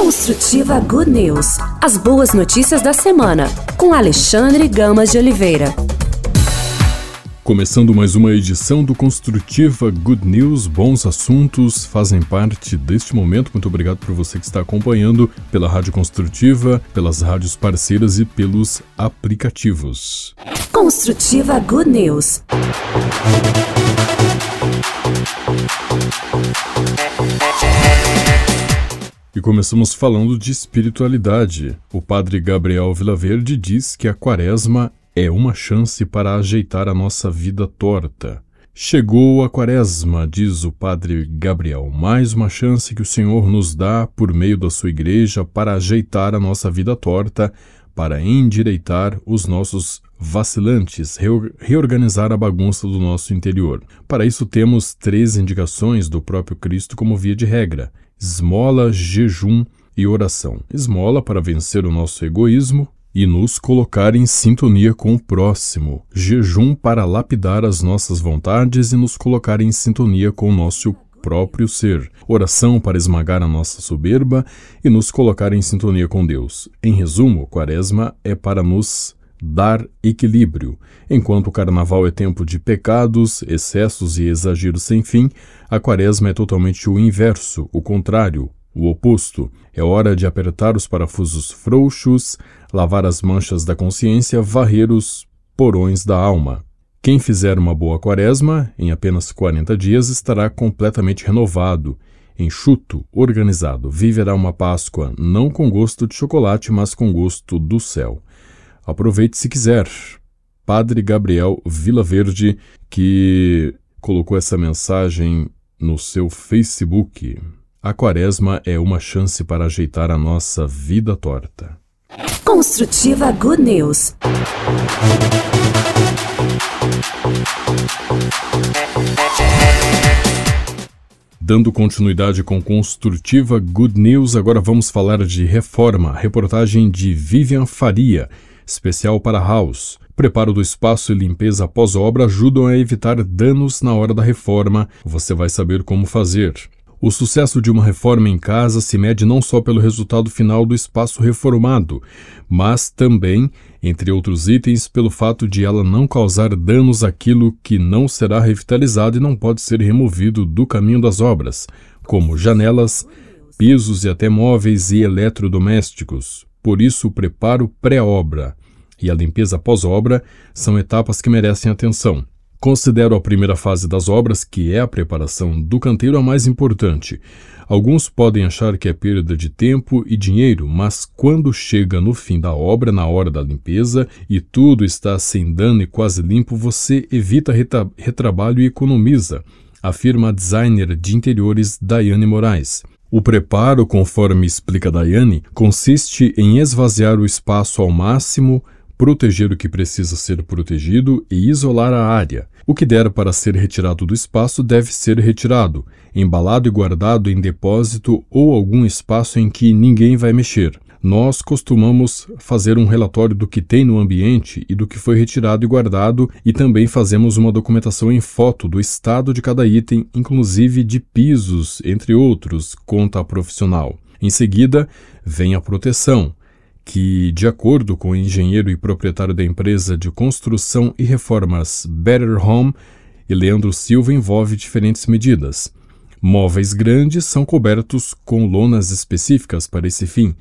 Construtiva Good News. As boas notícias da semana, com Alexandre Gamas de Oliveira. Começando mais uma edição do Construtiva Good News, bons assuntos fazem parte deste momento. Muito obrigado por você que está acompanhando pela Rádio Construtiva, pelas rádios parceiras e pelos aplicativos. Construtiva Good News. E começamos falando de espiritualidade. O padre Gabriel Vilaverde diz que a quaresma é uma chance para ajeitar a nossa vida torta. Chegou a quaresma, diz o padre Gabriel, mais uma chance que o Senhor nos dá por meio da sua igreja para ajeitar a nossa vida torta, para endireitar os nossos vacilantes, reorganizar a bagunça do nosso interior. Para isso temos três indicações do próprio Cristo como via de regra: esmola, jejum e oração. Esmola para vencer o nosso egoísmo e nos colocar em sintonia com o próximo. Jejum para lapidar as nossas vontades e nos colocar em sintonia com o nosso próprio ser. Oração para esmagar a nossa soberba e nos colocar em sintonia com Deus. Em resumo, Quaresma é para nos dar equilíbrio. Enquanto o carnaval é tempo de pecados, excessos e exageros sem fim, a quaresma é totalmente o inverso, o contrário, o oposto. É hora de apertar os parafusos frouxos, lavar as manchas da consciência, varrer os porões da alma. Quem fizer uma boa quaresma, em apenas 40 dias, estará completamente renovado, enxuto, organizado. Viverá uma Páscoa não com gosto de chocolate, mas com gosto do céu. Aproveite se quiser. Padre Gabriel Vilaverde, que colocou essa mensagem no seu Facebook. A quaresma é uma chance para ajeitar a nossa vida torta. Construtiva Good News. Dando continuidade com Construtiva Good News, agora vamos falar de reforma. Reportagem de Vivian Faria especial para House. Preparo do espaço e limpeza após obra ajudam a evitar danos na hora da reforma. Você vai saber como fazer. O sucesso de uma reforma em casa se mede não só pelo resultado final do espaço reformado, mas também, entre outros itens, pelo fato de ela não causar danos àquilo que não será revitalizado e não pode ser removido do caminho das obras, como janelas, pisos e até móveis e eletrodomésticos. Por isso, o preparo pré-obra e a limpeza pós-obra são etapas que merecem atenção. Considero a primeira fase das obras, que é a preparação do canteiro, a mais importante. Alguns podem achar que é perda de tempo e dinheiro, mas quando chega no fim da obra, na hora da limpeza, e tudo está sem dano e quase limpo, você evita retrabalho e economiza, afirma a designer de interiores Daiane Moraes. O preparo, conforme explica Daiane, consiste em esvaziar o espaço ao máximo, proteger o que precisa ser protegido e isolar a área. O que der para ser retirado do espaço deve ser retirado, embalado e guardado em depósito ou algum espaço em que ninguém vai mexer. Nós costumamos fazer um relatório do que tem no ambiente e do que foi retirado e guardado, e também fazemos uma documentação em foto do estado de cada item, inclusive de pisos, entre outros, conta a profissional. Em seguida, vem a proteção, que, de acordo com o engenheiro e proprietário da empresa de construção e reformas Better Home, Leandro Silva, envolve diferentes medidas. Móveis grandes são cobertos com lonas específicas para esse fim,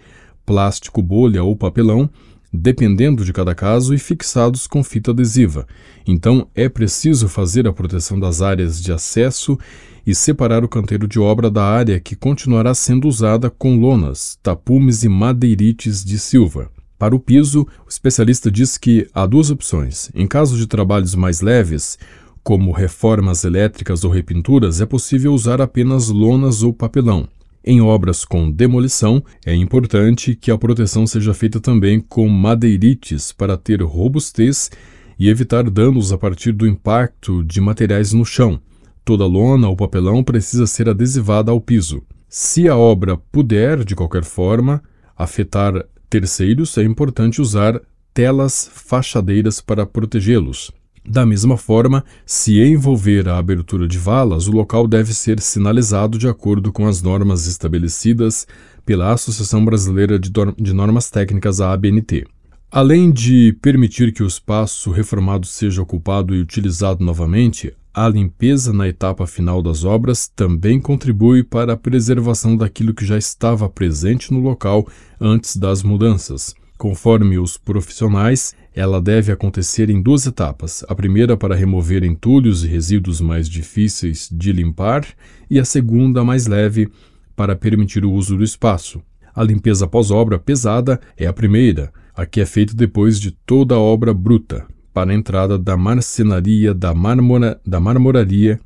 plástico bolha ou papelão, dependendo de cada caso, e fixados com fita adesiva. Então é preciso fazer a proteção das áreas de acesso e separar o canteiro de obra da área que continuará sendo usada com lonas, tapumes e madeirites de silva. Para o piso, o especialista diz que há duas opções. Em caso de trabalhos mais leves, como reformas elétricas ou repinturas, é possível usar apenas lonas ou papelão. Em obras com demolição, é importante que a proteção seja feita também com madeirites para ter robustez e evitar danos a partir do impacto de materiais no chão. Toda lona ou papelão precisa ser adesivada ao piso. Se a obra puder, de qualquer forma, afetar terceiros, é importante usar telas fachadeiras para protegê-los. Da mesma forma, se envolver a abertura de valas, o local deve ser sinalizado de acordo com as normas estabelecidas pela Associação Brasileira de Normas Técnicas, a ABNT. Além de permitir que o espaço reformado seja ocupado e utilizado novamente, a limpeza na etapa final das obras também contribui para a preservação daquilo que já estava presente no local antes das mudanças. Conforme os profissionais, ela deve acontecer em duas etapas: a primeira para remover entulhos e resíduos mais difíceis de limpar, e a segunda, mais leve, para permitir o uso do espaço. A limpeza pós-obra pesada é a primeira, a que é feita depois de toda a obra bruta, para a entrada da marcenaria, da, marmora, da marmoraria,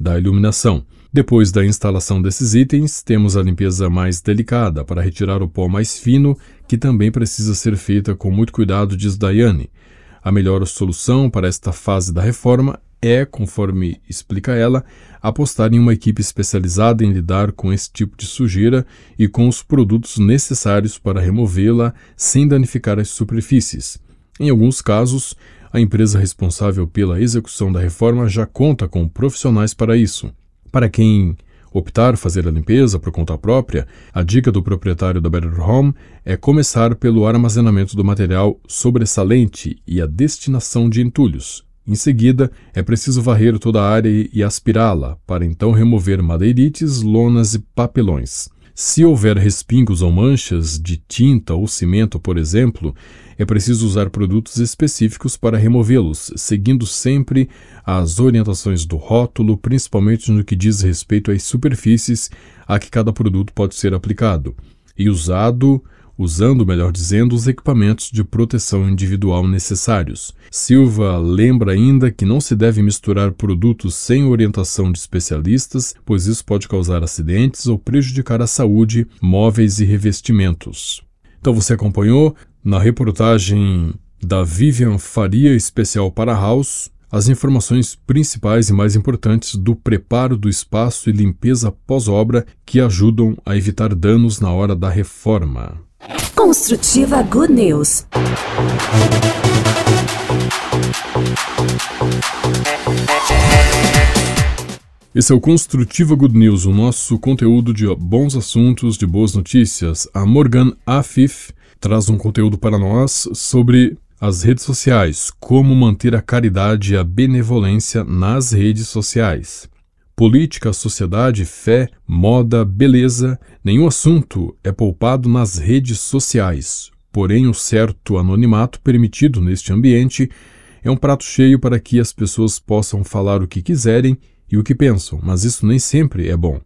da iluminação. Depois da instalação desses itens, temos a limpeza mais delicada para retirar o pó mais fino, que também precisa ser feita com muito cuidado, diz Daiane. A melhor solução para esta fase da reforma é, conforme explica ela, apostar em uma equipe especializada em lidar com esse tipo de sujeira e com os produtos necessários para removê-la sem danificar as superfícies. Em alguns casos, a empresa responsável pela execução da reforma já conta com profissionais para isso. Para quem optar fazer a limpeza por conta própria, a dica do proprietário da Better Home é começar pelo armazenamento do material sobressalente e a destinação de entulhos. Em seguida, é preciso varrer toda a área e aspirá-la, para então remover madeirites, lonas e papelões. Se houver respingos ou manchas de tinta ou cimento, por exemplo, é preciso usar produtos específicos para removê-los, seguindo sempre as orientações do rótulo, principalmente no que diz respeito às superfícies a que cada produto pode ser aplicado, e usado usando, melhor dizendo, os equipamentos de proteção individual necessários. Silva lembra ainda que não se deve misturar produtos sem orientação de especialistas, pois isso pode causar acidentes ou prejudicar a saúde, móveis e revestimentos. Então você acompanhou na reportagem da Vivian Faria, especial para House, as informações principais e mais importantes do preparo do espaço e limpeza pós-obra que ajudam a evitar danos na hora da reforma. Construtiva Good News. Esse é o Construtiva Good News, o nosso conteúdo de bons assuntos, de boas notícias. A Morgan Afif traz um conteúdo para nós sobre as redes sociais, como manter a caridade e a benevolência nas redes sociais política, sociedade, fé, moda, beleza, nenhum assunto é poupado nas redes sociais. Porém, o certo anonimato permitido neste ambiente é um prato cheio para que as pessoas possam falar o que quiserem e o que pensam, mas isso nem sempre é bom.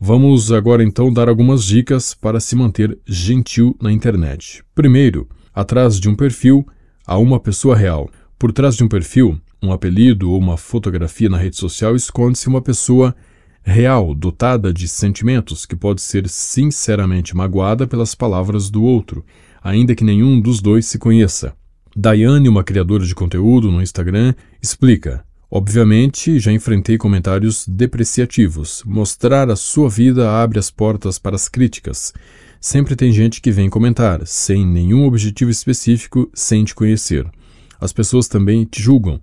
Vamos agora então dar algumas dicas para se manter gentil na internet. Primeiro, atrás de um perfil há uma pessoa real. Por trás de um perfil um apelido ou uma fotografia na rede social esconde-se uma pessoa real, dotada de sentimentos, que pode ser sinceramente magoada pelas palavras do outro, ainda que nenhum dos dois se conheça. Daiane, uma criadora de conteúdo no Instagram, explica: Obviamente, já enfrentei comentários depreciativos. Mostrar a sua vida abre as portas para as críticas. Sempre tem gente que vem comentar, sem nenhum objetivo específico, sem te conhecer. As pessoas também te julgam.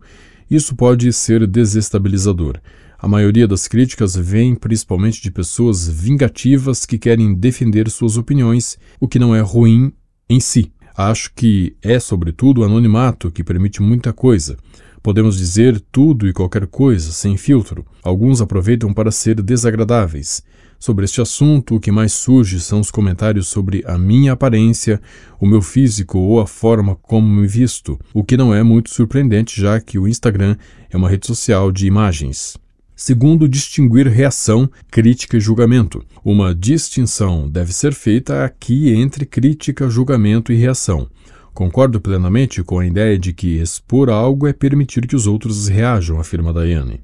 Isso pode ser desestabilizador. A maioria das críticas vem principalmente de pessoas vingativas que querem defender suas opiniões, o que não é ruim em si. Acho que é, sobretudo, o anonimato que permite muita coisa. Podemos dizer tudo e qualquer coisa, sem filtro. Alguns aproveitam para ser desagradáveis. Sobre este assunto, o que mais surge são os comentários sobre a minha aparência, o meu físico ou a forma como me visto, o que não é muito surpreendente, já que o Instagram é uma rede social de imagens. Segundo, distinguir reação, crítica e julgamento. Uma distinção deve ser feita aqui entre crítica, julgamento e reação. Concordo plenamente com a ideia de que expor algo é permitir que os outros reajam, afirma Daiane.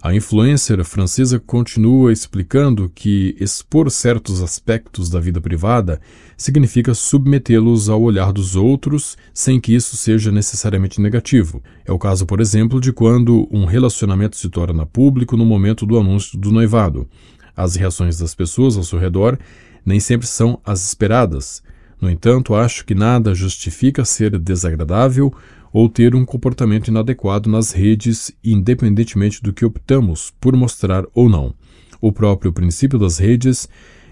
A influencer francesa continua explicando que expor certos aspectos da vida privada significa submetê-los ao olhar dos outros sem que isso seja necessariamente negativo. É o caso, por exemplo, de quando um relacionamento se torna público no momento do anúncio do noivado. As reações das pessoas ao seu redor nem sempre são as esperadas. No entanto, acho que nada justifica ser desagradável ou ter um comportamento inadequado nas redes, independentemente do que optamos por mostrar ou não. O próprio princípio das redes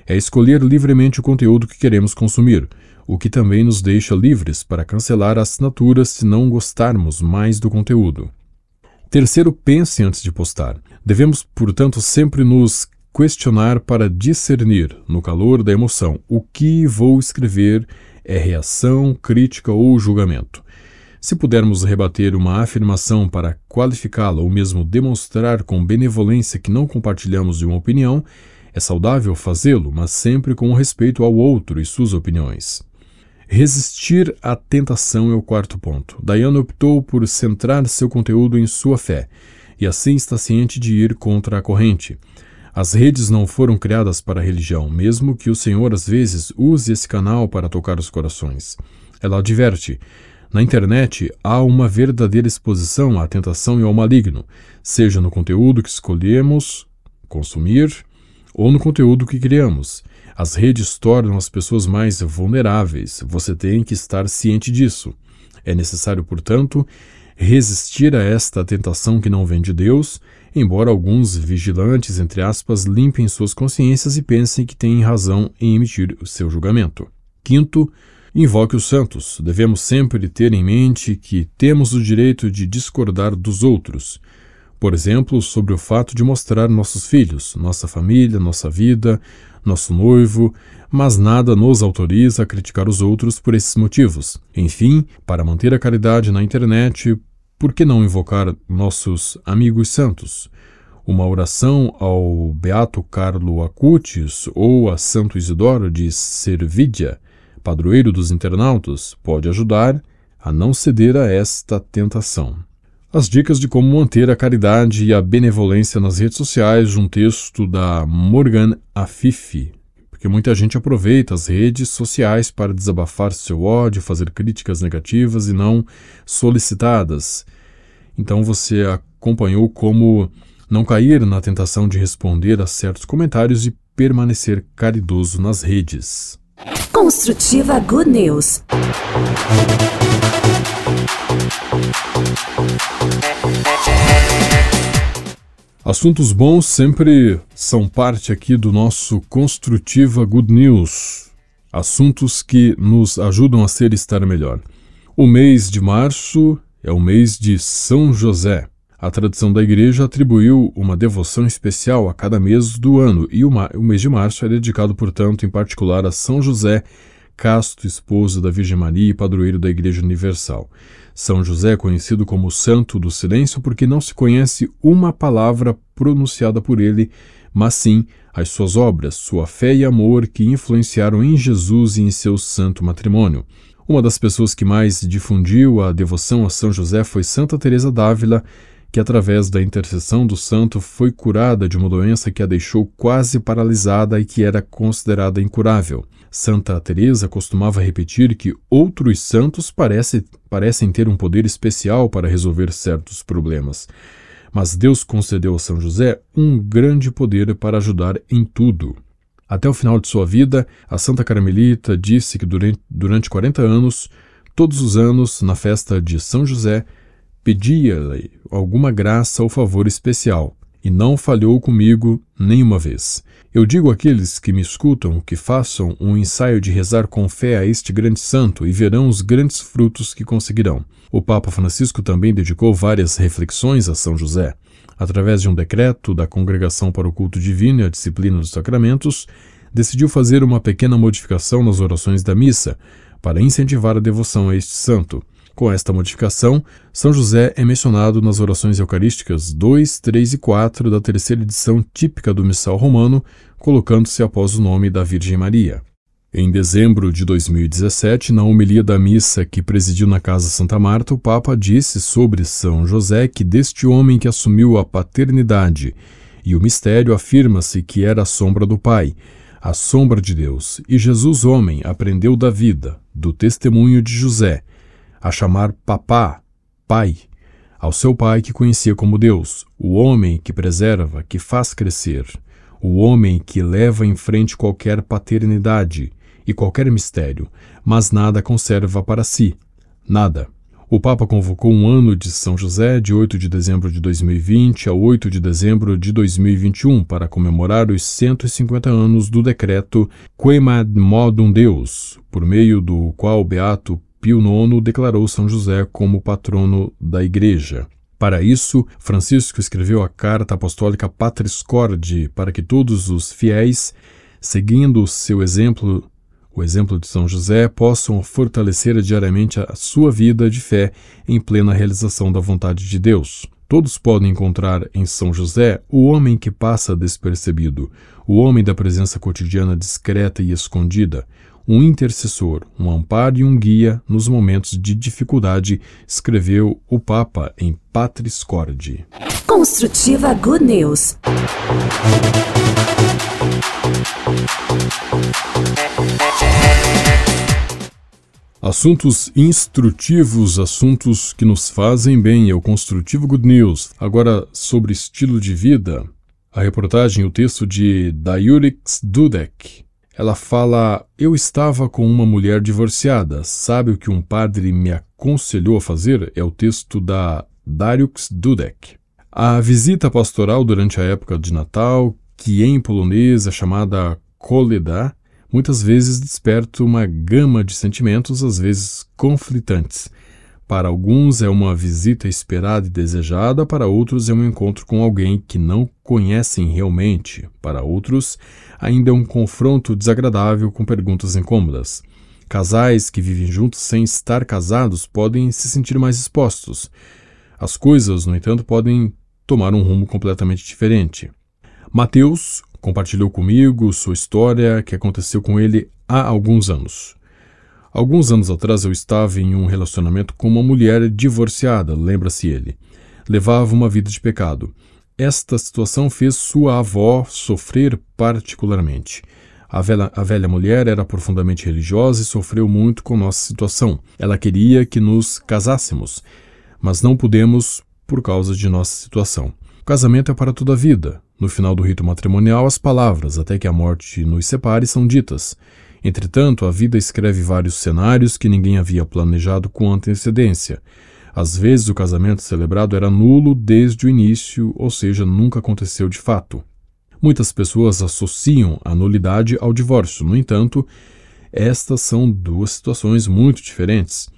é escolher livremente o conteúdo que queremos consumir, o que também nos deixa livres para cancelar a assinatura se não gostarmos mais do conteúdo. Terceiro, pense antes de postar. Devemos, portanto, sempre nos questionar para discernir, no calor da emoção, o que vou escrever é reação, crítica ou julgamento. Se pudermos rebater uma afirmação para qualificá-la ou mesmo demonstrar com benevolência que não compartilhamos de uma opinião, é saudável fazê-lo, mas sempre com respeito ao outro e suas opiniões. Resistir à tentação é o quarto ponto. Diana optou por centrar seu conteúdo em sua fé, e assim está ciente de ir contra a corrente. As redes não foram criadas para a religião, mesmo que o Senhor às vezes use esse canal para tocar os corações. Ela adverte: na internet há uma verdadeira exposição à tentação e ao maligno, seja no conteúdo que escolhemos consumir ou no conteúdo que criamos. As redes tornam as pessoas mais vulneráveis. Você tem que estar ciente disso. É necessário, portanto, resistir a esta tentação que não vem de Deus, embora alguns vigilantes, entre aspas, limpem suas consciências e pensem que têm razão em emitir o seu julgamento. Quinto, invoque os santos. Devemos sempre ter em mente que temos o direito de discordar dos outros. Por exemplo, sobre o fato de mostrar nossos filhos, nossa família, nossa vida, nosso noivo, mas nada nos autoriza a criticar os outros por esses motivos. Enfim, para manter a caridade na internet, por que não invocar nossos amigos santos? Uma oração ao Beato Carlo Acutis ou a Santo Isidoro de Servídia, padroeiro dos internautas, pode ajudar a não ceder a esta tentação. As dicas de como manter a caridade e a benevolência nas redes sociais, um texto da Morgan Afifi, porque muita gente aproveita as redes sociais para desabafar seu ódio, fazer críticas negativas e não solicitadas. Então você acompanhou como não cair na tentação de responder a certos comentários e permanecer caridoso nas redes. Construtiva Good News. Assuntos bons sempre são parte aqui do nosso Construtiva Good News. Assuntos que nos ajudam a ser e estar melhor. O mês de março é o mês de São José. A tradição da igreja atribuiu uma devoção especial a cada mês do ano e o, mês de março é dedicado, portanto, em particular a São José, casto esposo da Virgem Maria e padroeiro da Igreja Universal. São José é conhecido como Santo do Silêncio porque não se conhece uma palavra pronunciada por ele, mas sim as suas obras, sua fé e amor que influenciaram em Jesus e em seu santo matrimônio. Uma das pessoas que mais difundiu a devoção a São José foi Santa Teresa d'Ávila, que através da intercessão do santo foi curada de uma doença que a deixou quase paralisada e que era considerada incurável. Santa Teresa costumava repetir que outros santos parece, parecem ter um poder especial para resolver certos problemas, mas Deus concedeu a São José um grande poder para ajudar em tudo. Até o final de sua vida, a Santa Carmelita disse que durante, durante 40 anos, todos os anos, na festa de São José, pedia-lhe alguma graça ou favor especial, e não falhou comigo nenhuma vez. Eu digo àqueles que me escutam que façam um ensaio de rezar com fé a este grande santo e verão os grandes frutos que conseguirão. O Papa Francisco também dedicou várias reflexões a São José. Através de um decreto da Congregação para o Culto Divino e a Disciplina dos Sacramentos, decidiu fazer uma pequena modificação nas orações da missa para incentivar a devoção a este santo. Com esta modificação, São José é mencionado nas orações eucarísticas 2, 3 e 4 da terceira edição típica do Missal Romano, colocando-se após o nome da Virgem Maria. Em dezembro de 2017, na homilia da missa que presidiu na Casa Santa Marta, o Papa disse sobre São José que deste homem que assumiu a paternidade e o mistério afirma-se que era a sombra do Pai, a sombra de Deus, e Jesus, homem, aprendeu da vida, do testemunho de José, a chamar papá, pai, ao seu pai que conhecia como Deus, o homem que preserva, que faz crescer, o homem que leva em frente qualquer paternidade e qualquer mistério, mas nada conserva para si, nada. O Papa convocou um ano de São José de 8 de dezembro de 2020 a 8 de dezembro de 2021 para comemorar os 150 anos do decreto Quemad Modum Deus, por meio do qual o Beato Pio IX declarou São José como patrono da Igreja. Para isso, Francisco escreveu a carta apostólica Patris Corde para que todos os fiéis, seguindo o seu exemplo o exemplo de São José, possam fortalecer diariamente a sua vida de fé em plena realização da vontade de Deus. Todos podem encontrar em São José o homem que passa despercebido, o homem da presença cotidiana discreta e escondida, um intercessor, um amparo e um guia nos momentos de dificuldade, escreveu o Papa em Patris Corde. Construtiva Good News. Assuntos instrutivos, assuntos que nos fazem bem, é o Construtivo Good News. Agora, sobre estilo de vida, a reportagem, o texto de Dayurix Dudek. Ela fala: Eu estava com uma mulher divorciada. Sabe o que um padre me aconselhou a fazer? É o texto da Darius Dudek. A visita pastoral durante a época de Natal, que em polonês é chamada Koleda, muitas vezes desperta uma gama de sentimentos, às vezes conflitantes. Para alguns é uma visita esperada e desejada, para outros é um encontro com alguém que não conhecem realmente, para outros ainda é um confronto desagradável com perguntas incômodas. Casais que vivem juntos sem estar casados podem se sentir mais expostos. As coisas, no entanto, podem tomar um rumo completamente diferente. Mateus compartilhou comigo sua história que aconteceu com ele há alguns anos. Alguns anos atrás eu estava em um relacionamento com uma mulher divorciada, lembra-se ele. Levava uma vida de pecado. Esta situação fez sua avó sofrer particularmente. A velha, a velha, mulher era profundamente religiosa e sofreu muito com nossa situação. Ela queria que nos casássemos, mas não pudemos por causa de nossa situação. O casamento é para toda a vida. No final do rito matrimonial, as palavras, até que a morte nos separe, são ditas. Entretanto, a vida escreve vários cenários que ninguém havia planejado com antecedência. Às vezes, o casamento celebrado era nulo desde o início, ou seja, nunca aconteceu de fato. Muitas pessoas associam a nulidade ao divórcio. No entanto, estas são duas situações muito diferentes.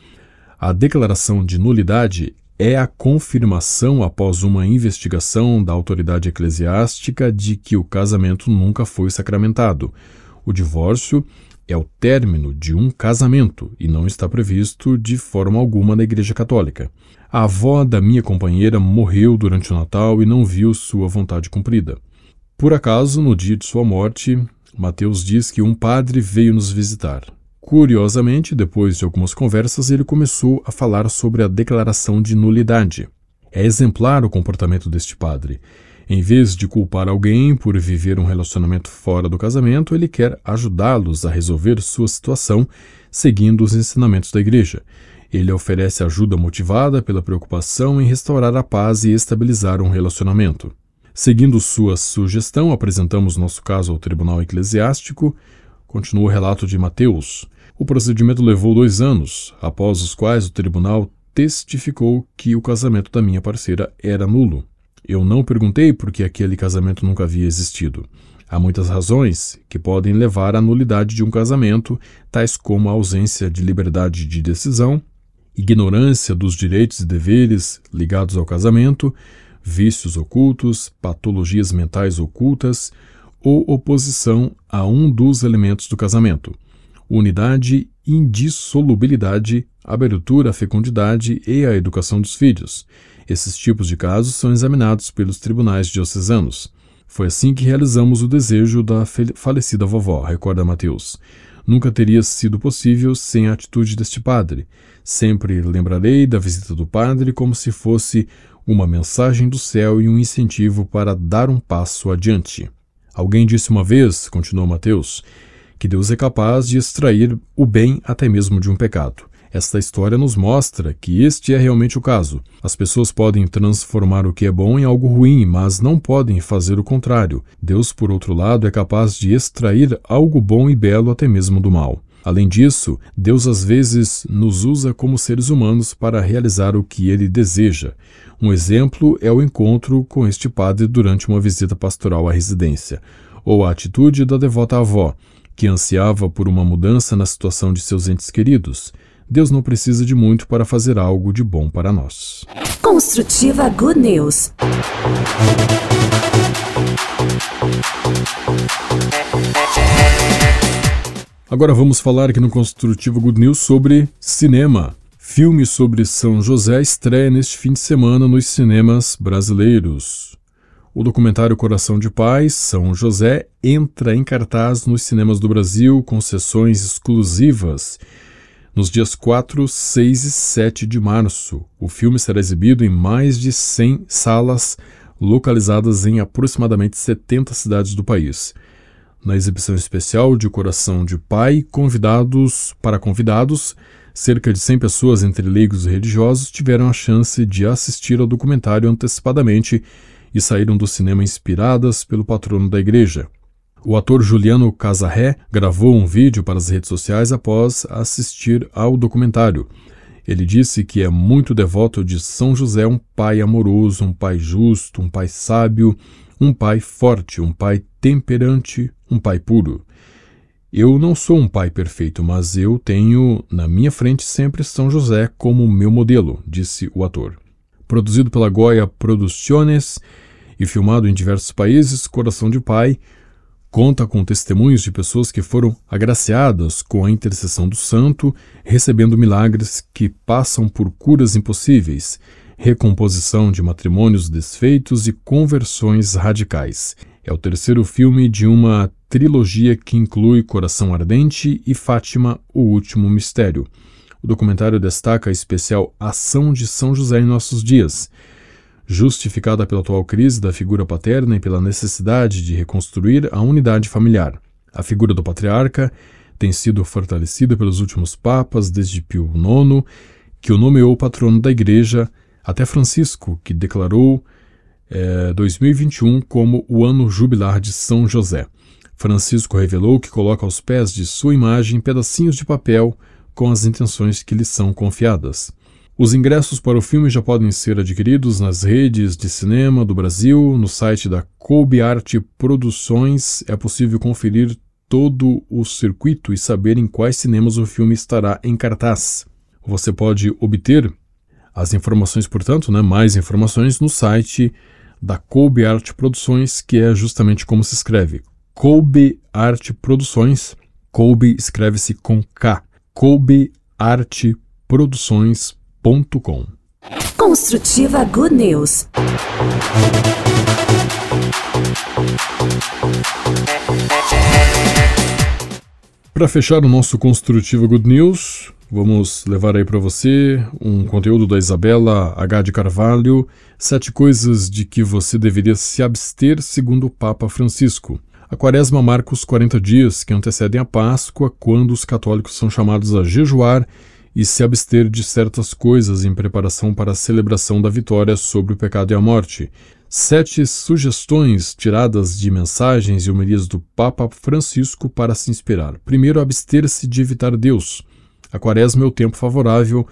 A declaração de nulidade é a confirmação após uma investigação da autoridade eclesiástica de que o casamento nunca foi sacramentado. O divórcio é o término de um casamento e não está previsto de forma alguma na Igreja Católica. A avó da minha companheira morreu durante o Natal e não viu sua vontade cumprida. Por acaso, no dia de sua morte, Mateus diz que um padre veio nos visitar. Curiosamente, depois de algumas conversas, ele começou a falar sobre a declaração de nulidade. É exemplar o comportamento deste padre. Em vez de culpar alguém por viver um relacionamento fora do casamento, ele quer ajudá-los a resolver sua situação seguindo os ensinamentos da igreja. Ele oferece ajuda motivada pela preocupação em restaurar a paz e estabilizar um relacionamento. Seguindo sua sugestão, apresentamos nosso caso ao Tribunal Eclesiástico, continua o relato de Mateus. O procedimento levou dois anos, após os quais o tribunal testificou que o casamento da minha parceira era nulo. Eu não perguntei por que aquele casamento nunca havia existido. Há muitas razões que podem levar à nulidade de um casamento, tais como a ausência de liberdade de decisão, ignorância dos direitos e deveres ligados ao casamento, vícios ocultos, patologias mentais ocultas ou oposição a um dos elementos do casamento unidade, indissolubilidade, abertura à fecundidade e à educação dos filhos. Esses tipos de casos são examinados pelos tribunais diocesanos. Foi assim que realizamos o desejo da falecida vovó, recorda Mateus. Nunca teria sido possível sem a atitude deste padre. Sempre lembrarei da visita do padre como se fosse uma mensagem do céu e um incentivo para dar um passo adiante. Alguém disse uma vez, continuou Mateus, que Deus é capaz de extrair o bem até mesmo de um pecado. Esta história nos mostra que este é realmente o caso. As pessoas podem transformar o que é bom em algo ruim, mas não podem fazer o contrário. Deus, por outro lado, é capaz de extrair algo bom e belo até mesmo do mal. Além disso, Deus às vezes nos usa como seres humanos para realizar o que ele deseja. Um exemplo é o encontro com este padre durante uma visita pastoral à residência, ou a atitude da devota avó, que ansiava por uma mudança na situação de seus entes queridos. Deus não precisa de muito para fazer algo de bom para nós. Construtiva Good News. Agora vamos falar aqui no Construtivo Good News sobre cinema. Filme sobre São José estreia neste fim de semana nos cinemas brasileiros. O documentário Coração de Paz, São José, entra em cartaz nos cinemas do Brasil com sessões exclusivas nos dias 4, 6 e 7 de março. O filme será exibido em mais de 100 salas localizadas em aproximadamente 70 cidades do país. Na exibição especial de Coração de Pai, convidados para convidados, cerca de 100 pessoas entre leigos e religiosos tiveram a chance de assistir ao documentário antecipadamente e saíram do cinema inspiradas pelo patrono da igreja. O ator Juliano Casarré gravou um vídeo para as redes sociais após assistir ao documentário. Ele disse que é muito devoto de São José, um pai amoroso, um pai justo, um pai sábio, um pai forte, um pai temperante, um pai puro. Eu não sou um pai perfeito, mas eu tenho na minha frente sempre São José como meu modelo, disse o ator. Produzido pela Goya Producciones e filmado em diversos países, Coração de Pai Conta com testemunhos de pessoas que foram agraciadas com a intercessão do santo, recebendo milagres que passam por curas impossíveis, recomposição de matrimônios desfeitos e conversões radicais. É o terceiro filme de uma trilogia que inclui Coração Ardente e Fátima, o Último Mistério. O documentário destaca a especial ação de São José em nossos dias justificada pela atual crise da figura paterna e pela necessidade de reconstruir a unidade familiar. A figura do patriarca tem sido fortalecida pelos últimos papas, desde Pio IX, que o nomeou patrono da Igreja, até Francisco, que declarou é, 2021 como o ano jubilar de São José. Francisco revelou que coloca aos pés de sua imagem pedacinhos de papel com as intenções que lhe são confiadas. Os ingressos para o filme já podem ser adquiridos nas redes de cinema do Brasil, no site da Kobe Arte Produções. É possível conferir todo o circuito e saber em quais cinemas o filme estará em cartaz. Você pode obter as informações, portanto, né, mais informações no site da Kobe Arte Produções, que é justamente como se escreve. Kobe Arte Produções. Kobe escreve-se com K. Kobe Arte Produções construtiva.com. Construtiva Good News. Para fechar o nosso Construtiva Good News, vamos levar aí para você um conteúdo da Isabela H. de Carvalho, Sete Coisas de que você deveria se abster segundo o Papa Francisco. A quaresma marca os 40 dias que antecedem a Páscoa, quando os católicos são chamados a jejuar e se abster de certas coisas em preparação para a celebração da vitória sobre o pecado e a morte. Sete sugestões tiradas de mensagens e homilias do Papa Francisco para se inspirar. Primeiro, abster-se de evitar Deus. A quaresma é o tempo favorável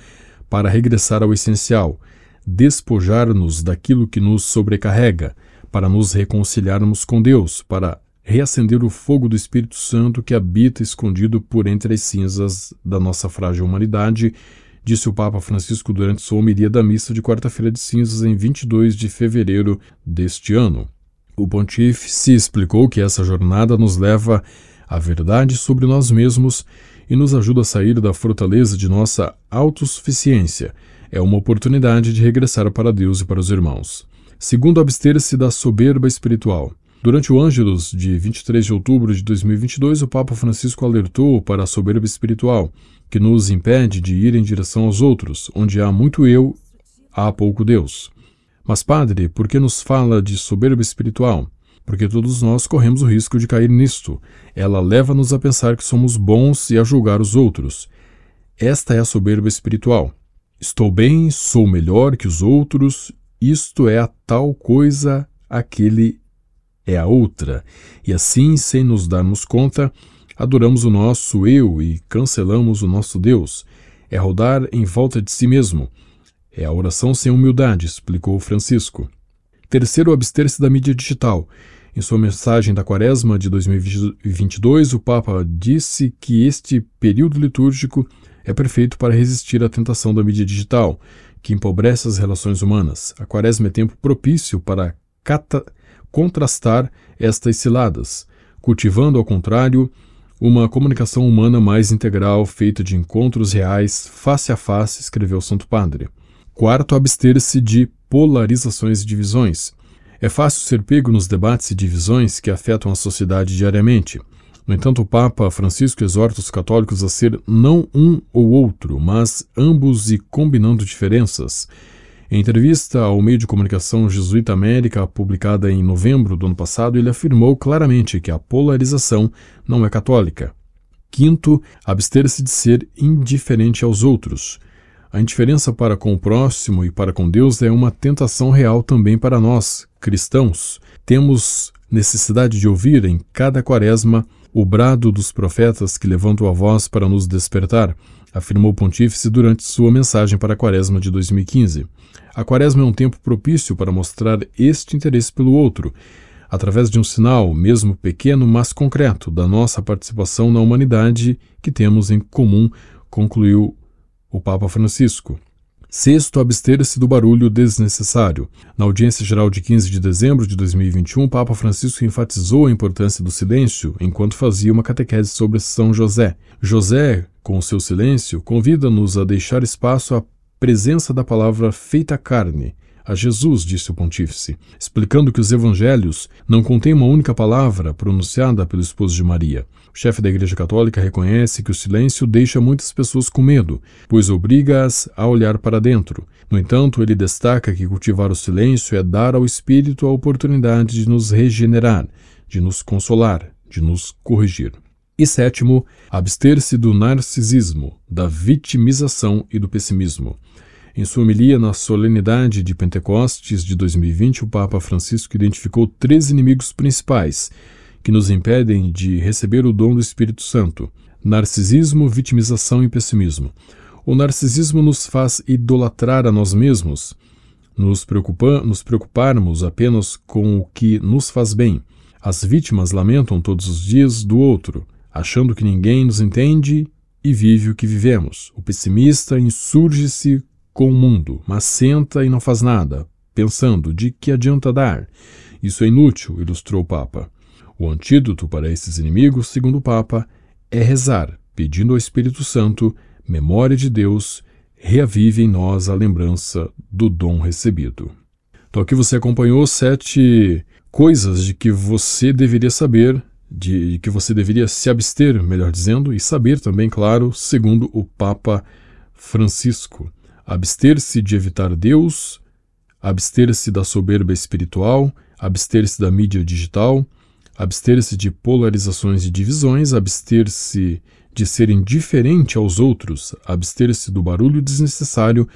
para regressar ao essencial, despojar-nos daquilo que nos sobrecarrega, para nos reconciliarmos com Deus, para reacender o fogo do Espírito Santo que habita escondido por entre as cinzas da nossa frágil humanidade, disse o Papa Francisco durante sua homilia da missa de quarta-feira de cinzas em 22 de fevereiro deste ano. O pontífice explicou que essa jornada nos leva à verdade sobre nós mesmos e nos ajuda a sair da fortaleza de nossa autossuficiência. É uma oportunidade de regressar para Deus e para os irmãos. Segundo, abster-se da soberba espiritual. Durante o Ângelus de 23 de outubro de 2022, o Papa Francisco alertou para a soberba espiritual, que nos impede de ir em direção aos outros, onde há muito eu, há pouco Deus. Mas, Padre, por que nos fala de soberba espiritual? Porque todos nós corremos o risco de cair nisto. Ela leva-nos a pensar que somos bons e a julgar os outros. Esta é a soberba espiritual. Estou bem, sou melhor que os outros, isto é a tal coisa, aquele é a outra, e assim, sem nos darmos conta, Adoramos o nosso eu e cancelamos o nosso Deus. É rodar em volta de si mesmo. É a oração sem humildade, explicou Francisco. Terceiro, abster-se da mídia digital. Em sua mensagem da Quaresma de 2022, o Papa disse que este período litúrgico é perfeito para resistir à tentação da mídia digital, que empobrece as relações humanas. A Quaresma é tempo propício para contrastar estas ciladas, cultivando, ao contrário, uma comunicação humana mais integral, feita de encontros reais, face a face, escreveu Santo Padre. Quarto, abster-se de polarizações e divisões. É fácil ser pego nos debates e divisões que afetam a sociedade diariamente. No entanto, o Papa Francisco exorta os católicos a ser não um ou outro, mas ambos e combinando diferenças. Em entrevista ao meio de comunicação Jesuíta América, publicada em novembro do ano passado, ele afirmou claramente que a polarização não é católica. Quinto, abster-se de ser indiferente aos outros. A indiferença para com o próximo e para com Deus é uma tentação real também para nós, cristãos. Temos necessidade de ouvir em cada quaresma o brado dos profetas que levantam a voz para nos despertar, afirmou o pontífice durante sua mensagem para a quaresma de 2015. A quaresma é um tempo propício para mostrar este interesse pelo outro, através de um sinal, mesmo pequeno, mas concreto, da nossa participação na humanidade que temos em comum, concluiu o Papa Francisco. Sexto, abster-se do barulho desnecessário. Na audiência geral de 15 de dezembro de 2021, o Papa Francisco enfatizou a importância do silêncio enquanto fazia uma catequese sobre São José. José, com seu silêncio, convida-nos a deixar espaço à presença da palavra feita carne, a Jesus, disse o pontífice, explicando que os evangelhos não contêm uma única palavra pronunciada pelo esposo de Maria. O chefe da Igreja Católica reconhece que o silêncio deixa muitas pessoas com medo, pois obriga-as a olhar para dentro. No entanto, ele destaca que cultivar o silêncio é dar ao Espírito a oportunidade de nos regenerar, de nos consolar, de nos corrigir. E sétimo, abster-se do narcisismo, da vitimização e do pessimismo. Em sua homilia na solenidade de Pentecostes de 2020, o Papa Francisco identificou três inimigos principais que nos impedem de receber o dom do Espírito Santo: narcisismo, vitimização e pessimismo. O narcisismo nos faz idolatrar a nós mesmos, nos, preocupa nos preocuparmos apenas com o que nos faz bem. As vítimas lamentam todos os dias do outro, achando que ninguém nos entende e vive o que vivemos. O pessimista insurge-se com o mundo, mas senta e não faz nada, pensando de que adianta dar. Isso é inútil, ilustrou o Papa. O antídoto para esses inimigos, segundo o Papa, é rezar, pedindo ao Espírito Santo, memória de Deus, reavive em nós a lembrança do dom recebido. Então aqui você acompanhou sete coisas de que você deveria saber, de que você deveria se abster, melhor dizendo, e saber também, claro, segundo o Papa Francisco abster-se de evitar Deus, abster-se da soberba espiritual, abster-se da mídia digital, abster-se de polarizações e divisões, abster-se de ser indiferente aos outros, abster-se do barulho desnecessário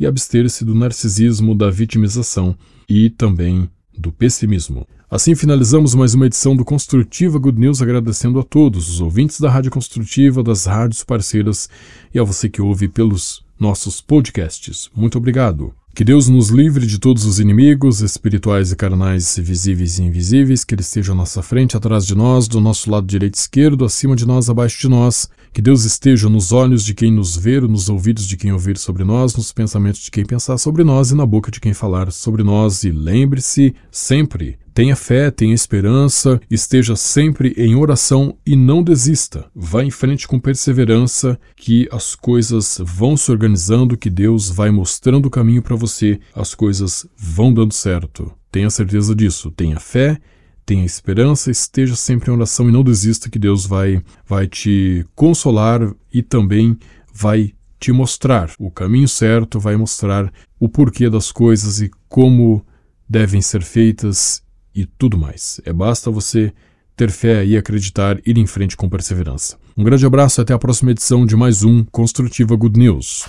e abster-se do narcisismo, da vitimização e também do pessimismo. Assim finalizamos mais uma edição do Construtiva Good News, agradecendo a todos os ouvintes da Rádio Construtiva, das rádios parceiras e a você que ouve pelos nossos podcasts. Muito obrigado. Que Deus nos livre de todos os inimigos, espirituais e carnais, visíveis e invisíveis, que Ele esteja à nossa frente, atrás de nós, do nosso lado direito e esquerdo, acima de nós, abaixo de nós. Que Deus esteja nos olhos de quem nos vê, nos ouvidos de quem ouvir sobre nós, nos pensamentos de quem pensar sobre nós e na boca de quem falar sobre nós. E lembre-se sempre, Tenha fé, tenha esperança, esteja sempre em oração e não desista. Vá em frente com perseverança, que as coisas vão se organizando, que Deus vai mostrando o caminho para você, as coisas vão dando certo. Tenha certeza disso. Tenha fé, tenha esperança, esteja sempre em oração e não desista, que Deus vai, vai te consolar e também vai te mostrar o caminho certo, vai mostrar o porquê das coisas e como devem ser feitas e tudo mais. É basta você ter fé e acreditar, ir em frente com perseverança. Um grande abraço e até a próxima edição de mais um Construtiva Good News.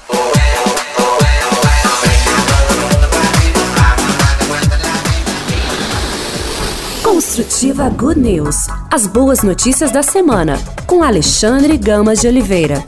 Construtiva Good News. As boas notícias da semana, com Alexandre Gamas de Oliveira.